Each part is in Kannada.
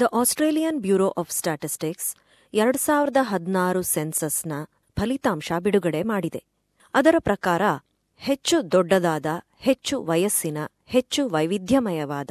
The Australian Bureau of Statistics ಎರಡು ಸಾವಿರದ ಹದಿನಾರು ಸೆನ್ಸಸ್ನ ಫಲಿತಾಂಶ ಬಿಡುಗಡೆ ಮಾಡಿದೆ. ಅದರ ಪ್ರಕಾರ, ಹೆಚ್ಚು ದೊಡ್ಡದಾದ, ಹೆಚ್ಚು ವಯಸ್ಸಿನ, ಹೆಚ್ಚು ವೈವಿಧ್ಯಮಯವಾದ,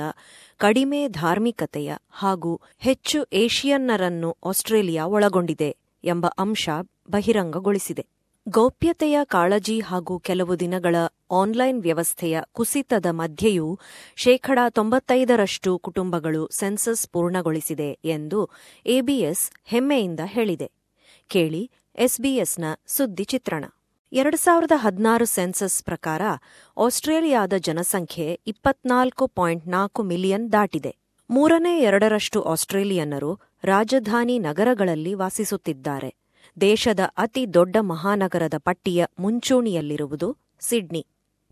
ಕಡಿಮೆ ಧಾರ್ಮಿಕತೆಯ ಹಾಗೂ ಹೆಚ್ಚು ಏಷಿಯನ್ನರನ್ನು ಆಸ್ಟ್ರೇಲಿಯಾ ಒಳಗೊಂಡಿದೆ ಎಂಬ ಅಂಶ ಬಹಿರಂಗಗೊಳಿಸಿದೆ. ಗೌಪ್ಯತೆಯ ಕಾಳಜಿ ಹಾಗೂ ಕೆಲವು ದಿನಗಳ ಆನ್ಲೈನ್ ವ್ಯವಸ್ಥೆಯ ಕುಸಿತದ ಮಧ್ಯೆಯೂ ಶೇಕಡಾ ತೊಂಬತ್ತೈದರಷ್ಟು ಕುಟುಂಬಗಳು ಸೆನ್ಸಸ್ ಪೂರ್ಣಗೊಳಿಸಿದೆ ಎಂದು ಎಬಿಎಸ್ ಹೆಮ್ಮೆಯಿಂದ ಹೇಳಿದೆ. ಕೇಳಿ ಎಸ್ಬಿಎಸ್ನ ಸುದ್ದಿ ಚಿತ್ರಣ. ಎರಡು ಸಾವಿರದ ಹದಿನಾರು ಸೆನ್ಸಸ್ ಪ್ರಕಾರ ಆಸ್ಟ್ರೇಲಿಯಾದ ಜನಸಂಖ್ಯೆ ಇಪ್ಪತ್ನಾಲ್ಕು ಪಾಯಿಂಟ್ ನಾಲ್ಕು ಮಿಲಿಯನ್ ದಾಟಿದೆ. ಮೂರನೇ ಎರಡರಷ್ಟು ಆಸ್ಟ್ರೇಲಿಯನ್ನರು ರಾಜಧಾನಿ ನಗರಗಳಲ್ಲಿ ವಾಸಿಸುತ್ತಿದ್ದಾರೆ. ದೇಶದ ಅತಿ ದೊಡ್ಡ ಮಹಾನಗರದ ಪಟ್ಟಿಯ ಮುಂಚೂಣಿಯಲ್ಲಿರುವುದು ಸಿಡ್ನಿ.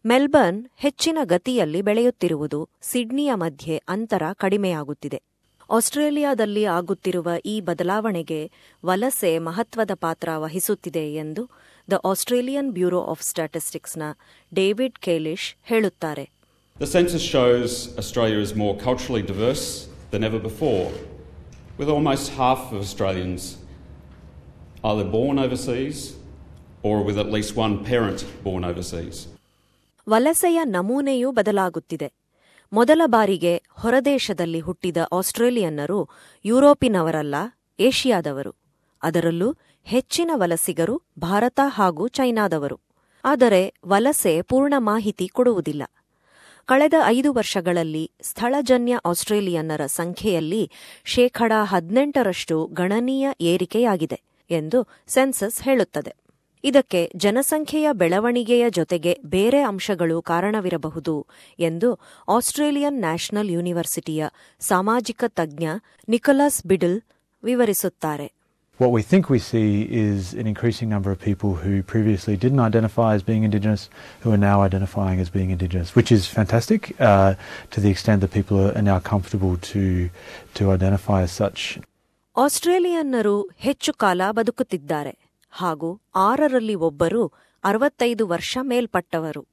ಮೆಲ್ಬರ್ನ್ ಹೆಚ್ಚಿನ ಗತಿಯಲ್ಲಿ ಬೆಳೆಯುತ್ತಿರುವುದು ಸಿಡ್ನಿಯ ಮಧ್ಯೆ ಅಂತರ ಕಡಿಮೆಯಾಗುತ್ತಿದೆ. ಆಸ್ಟ್ರೇಲಿಯಾದಲ್ಲಿ ಆಗುತ್ತಿರುವ ಈ ಬದಲಾವಣೆಗೆ ವಲಸೆ ಮಹತ್ವದ ಪಾತ್ರ ವಹಿಸುತ್ತಿದೆ ಎಂದು ದ ಆಸ್ಟ್ರೇಲಿಯನ್ ಬ್ಯೂರೋ ಆಫ್ ಸ್ಟಾಟಿಸ್ಟಿಕ್ಸ್ನ ಡೇವಿಡ್ ಕೇಲಿಶ್ ಹೇಳುತ್ತಾರೆ. The census shows Australia is more culturally diverse than ever before, with almost half of Australians either born overseas or with at least one parent born overseas. ವಲಸೆಯ ನಮೂನೆಯೂ ಬದಲಾಗುತ್ತಿದೆ. ಮೊದಲ ಬಾರಿಗೆ ಹೊರದೇಶದಲ್ಲಿ ಹುಟ್ಟಿದ ಆಸ್ಟ್ರೇಲಿಯನ್ನರು ಯುರೋಪಿನವರಲ್ಲ, ಏಷ್ಯಾದವರು. ಅದರಲ್ಲೂ ಹೆಚ್ಚಿನ ವಲಸಿಗರು ಭಾರತ ಹಾಗೂ ಚೈನಾದವರು. ಆದರೆ ವಲಸೆ ಪೂರ್ಣ ಮಾಹಿತಿ ಕೊಡುವುದಿಲ್ಲ. ಕಳೆದ ಐದು ವರ್ಷಗಳಲ್ಲಿ ಸ್ಥಳಜನ್ಯ ಆಸ್ಟ್ರೇಲಿಯನ್ನರ ಸಂಖ್ಯೆಯಲ್ಲಿ ಶೇಕಡಾ ಹದಿನೆಂಟರಷ್ಟು ಗಣನೀಯ ಏರಿಕೆಯಾಗಿದೆ. ಎಂದು ಸೆನ್ಸಸ್ ಹೇಳುತ್ತದೆ ಇದಕ್ಕೆ ಜನಸಂಖ್ಯೆಯ ಬೆಳವಣಿಗೆಯ ಜೊತೆಗೆ ಬೇರೆ ಅಂಶಗಳು ಕಾರಣವಿರಬಹುದು ಎಂದು ಆಸ್ಟ್ರೇಲಿಯನ್ ನ್ಯಾಷನಲ್ ಯೂನಿವರ್ಸಿಟಿಯ ಸಾಮಾಜಿಕ ತಜ್ಞ ನಿಕೋಲಸ್ ಬಿಡಲ್ ವಿವರಿಸುತ್ತಾರೆ What we think we see is an increasing number of people who previously didn't identify as being Indigenous who are now identifying as being Indigenous, which is fantastic uh, to the extent that people are now comfortable to, to identify as such. ಆಸ್ಟ್ರೇಲಿಯನ್ನರು ಹೆಚ್ಚು ಕಾಲ ಬದುಕುತ್ತಿದ್ದಾರೆ ಹಾಗೂ ಆರರಲ್ಲಿ ಒಬ್ಬರು ಅರವತ್ತೈದು ವರ್ಷ ಮೇಲ್ಪಟ್ಟವರು.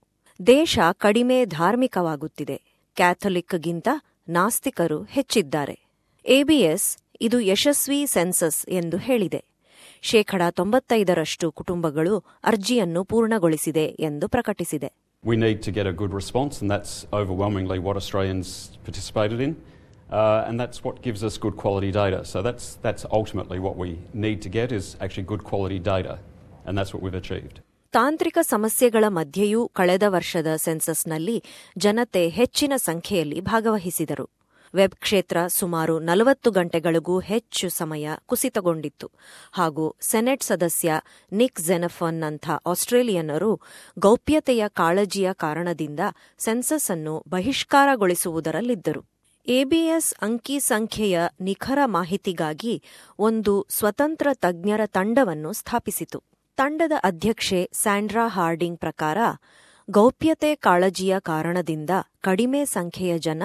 ದೇಶ ಕಡಿಮೆ ಧಾರ್ಮಿಕವಾಗುತ್ತಿದೆ. ಕ್ಯಾಥೊಲಿಕ್ಗಿಂತ ನಾಸ್ತಿಕರು ಹೆಚ್ಚಿದ್ದಾರೆ. ಎಬಿಎಸ್ ಇದು ಯಶಸ್ವಿ ಸೆನ್ಸಸ್ ಎಂದು ಹೇಳಿದೆ. ಶೇಕಡಾ ತೊಂಬತ್ತೈದರಷ್ಟು ಕುಟುಂಬಗಳು ಅರ್ಜಿಯನ್ನು ಪೂರ್ಣಗೊಳಿಸಿದೆ ಎಂದು ಪ್ರಕಟಿಸಿದೆ. We need to get a good response, and that's overwhelmingly what Australians participated in. Uh, and that's what gives us good quality data. So that's, that's ultimately what we need to get is actually good quality data, and that's what we've achieved. ತಾಂತ್ರಿಕ ಸಮಸ್ಯೆಗಳ ಮಧ್ಯೆಯೂ ಕಳೆದ ವರ್ಷದ ಸೆನ್ಸಸ್ನಲ್ಲಿ ಜನತೆ ಹೆಚ್ಚಿನ ಸಂಖ್ಯೆಯಲ್ಲಿ ಭಾಗವಹಿಸಿದರು ವೆಬ್ ಕ್ಷೇತ್ರ ಸುಮಾರು ನಲವತ್ತು ಗಂಟೆಗಳಿಗೂ ಹೆಚ್ಚು ಸಮಯ ಕುಸಿತಗೊಂಡಿತ್ತು ಹಾಗೂ ಸೆನೆಟ್ ಸದಸ್ಯ ನಿಕ್ ಜೆನಫನ್ನಂಥ ಆಸ್ಟ್ರೇಲಿಯನ್ನರು ಗೌಪ್ಯತೆಯ ಕಾಳಜಿಯ ಕಾರಣದಿಂದ ಸೆನ್ಸಸ್ ಅನ್ನು ಬಹಿಷ್ಕಾರಗೊಳಿಸುವುದರಲ್ಲಿದ್ದರು ಎಬಿಎಸ್ ಅಂಕಿ ಸಂಖ್ಯೆಯ ನಿಖರ ಮಾಹಿತಿಗಾಗಿ ಒಂದು ಸ್ವತಂತ್ರ ತಜ್ಞರ ತಂಡವನ್ನು ಸ್ಥಾಪಿಸಿತು ತಂಡದ ಅಧ್ಯಕ್ಷೆ ಸ್ಯಾಂಡ್ರಾ ಹಾರ್ಡಿಂಗ್ ಪ್ರಕಾರ ಗೌಪ್ಯತೆ ಕಾಳಜಿಯ ಕಾರಣದಿಂದ ಕಡಿಮೆ ಸಂಖ್ಯೆಯ ಜನ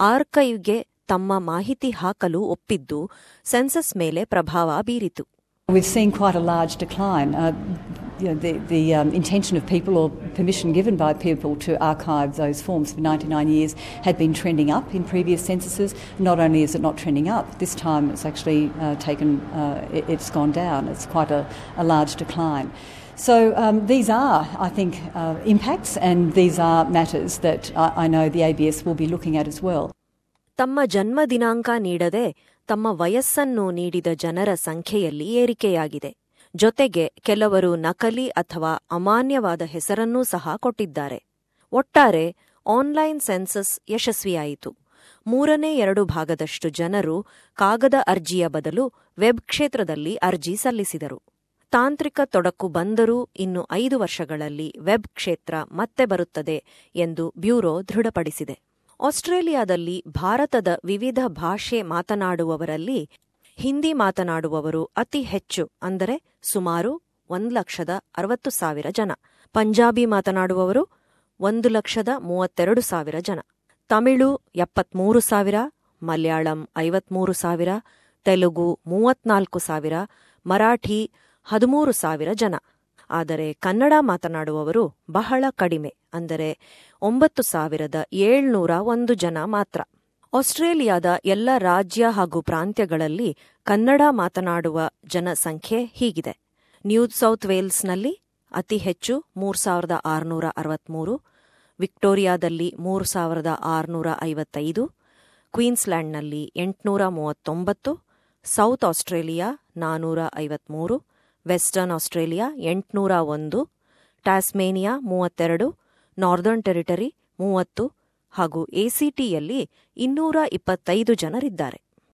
ಆರ್ಕೈವ್ಗೆ ತಮ್ಮ ಮಾಹಿತಿ ಹಾಕಲು ಒಪ್ಪಿದ್ದು ಸೆನ್ಸಸ್ ಮೇಲೆ ಪ್ರಭಾವ ಬೀರಿತು We've seen quite a large decline. Uh, you know, the the um, intention of people or permission given by people to archive those forms for 99 years had been trending up in previous censuses. Not only is it not trending up, this time it's actually uh, taken, uh, it, has gone down. It's quite a, a large decline. So um, these are, I think, uh, impacts, and these are matters that I, I know the ABS will be looking at as well. ತಮ್ಮ ಜನ್ಮ ದಿನಾಂಕ ನೀಡದೆ ತಮ್ಮ ವಯಸ್ಸನ್ನು ನೀಡಿದ ಜನರ ಸಂಖ್ಯೆಯಲ್ಲಿ ಏರಿಕೆಯಾಗಿದೆ ಜೊತೆಗೆ ಕೆಲವರು ನಕಲಿ ಅಥವಾ ಅಮಾನ್ಯವಾದ ಹೆಸರನ್ನೂ ಸಹ ಕೊಟ್ಟಿದ್ದಾರೆ. ಒಟ್ಟಾರೆ, ಆನ್ಲೈನ್ ಸೆನ್ಸಸ್ ಯಶಸ್ವಿಯಾಯಿತು. ಮೂರನೇ ಎರಡು ಭಾಗದಷ್ಟು ಜನರು ಕಾಗದ ಅರ್ಜಿಯ ಬದಲು ವೆಬ್ ಕ್ಷೇತ್ರದಲ್ಲಿ ಅರ್ಜಿ ಸಲ್ಲಿಸಿದರು. ತಾಂತ್ರಿಕ ತೊಡಕು ಬಂದರೂ ಇನ್ನು ಐದು ವರ್ಷಗಳಲ್ಲಿ ವೆಬ್ ಕ್ಷೇತ್ರ ಮತ್ತೆ ಬರುತ್ತದೆ ಎಂದು ಬ್ಯೂರೋ ದೃಢಪಡಿಸಿದೆ. ಆಸ್ಟ್ರೇಲಿಯಾದಲ್ಲಿ ಭಾರತದ ವಿವಿಧ ಭಾಷೆ ಮಾತನಾಡುವವರಲ್ಲಿ ಹಿಂದಿ ಮಾತನಾಡುವವರು ಅತಿ ಹೆಚ್ಚು ಅಂದರೆ ಸುಮಾರು ಒಂದು ಲಕ್ಷದ ಅರವತ್ತು ಸಾವಿರ ಜನ. ಪಂಜಾಬಿ ಮಾತನಾಡುವವರು ಒಂದು ಲಕ್ಷದ ಮೂವತ್ತೆರಡು ಸಾವಿರ ಜನ. ತಮಿಳು ಎಪ್ಪತ್ಮೂರು ಸಾವಿರ, ಮಲಯಾಳಂ ಐವತ್ಮೂರು ಸಾವಿರ, ತೆಲುಗು ಮೂವತ್ನಾಲ್ಕು ಸಾವಿರ, ಮರಾಠಿ ಹದಿಮೂರು ಸಾವಿರ ಜನ. ಆದರೆ ಕನ್ನಡ ಮಾತನಾಡುವವರು ಬಹಳ ಕಡಿಮೆ ಅಂದರೆ ಒಂಬತ್ತು ಸಾವಿರದ ಏಳ್ನೂರ ಒಂದು ಜನ ಮಾತ್ರ. ಆಸ್ಟ್ರೇಲಿಯಾದ ಎಲ್ಲ ರಾಜ್ಯ ಹಾಗೂ ಪ್ರಾಂತ್ಯಗಳಲ್ಲಿ ಕನ್ನಡ ಮಾತನಾಡುವ ಜನಸಂಖ್ಯೆ ಹೀಗಿದೆ. ನ್ಯೂ ಸೌತ್ ವೇಲ್ಸ್ನಲ್ಲಿ ಅತಿ ಹೆಚ್ಚು ಮೂರು ಸಾವಿರದ ಆರುನೂರ ಅರವತ್ಮೂರು, ವಿಕ್ಟೋರಿಯಾದಲ್ಲಿ ಮೂರು ಸಾವಿರದ ಆರುನೂರ ಐವತ್ತೈದು, ಕ್ವೀನ್ಸ್ಲ್ಯಾಂಡ್ನಲ್ಲಿ ಎಂಟುನೂರ ಮೂವತ್ತೊಂಬತ್ತು, ಸೌತ್ ಆಸ್ಟ್ರೇಲಿಯಾ ನಾನೂರ ಐವತ್ಮೂರು, ವೆಸ್ಟರ್ನ್ ಆಸ್ಟ್ರೇಲಿಯಾ ಎಂಟುನೂರ ಒಂದು, ಟ್ಯಾಸ್ಮೇನಿಯಾ ಮೂವತ್ತೆರಡು, ನಾರ್ದರ್ನ್ ಟೆರಿಟರಿ ಮೂವತ್ತು ಹಾಗೂ ಎಸಿಟಿಯಲ್ಲಿ ಇನ್ನೂರ ಇಪ್ಪತ್ತೈದು ಜನರಿದ್ದಾರೆ.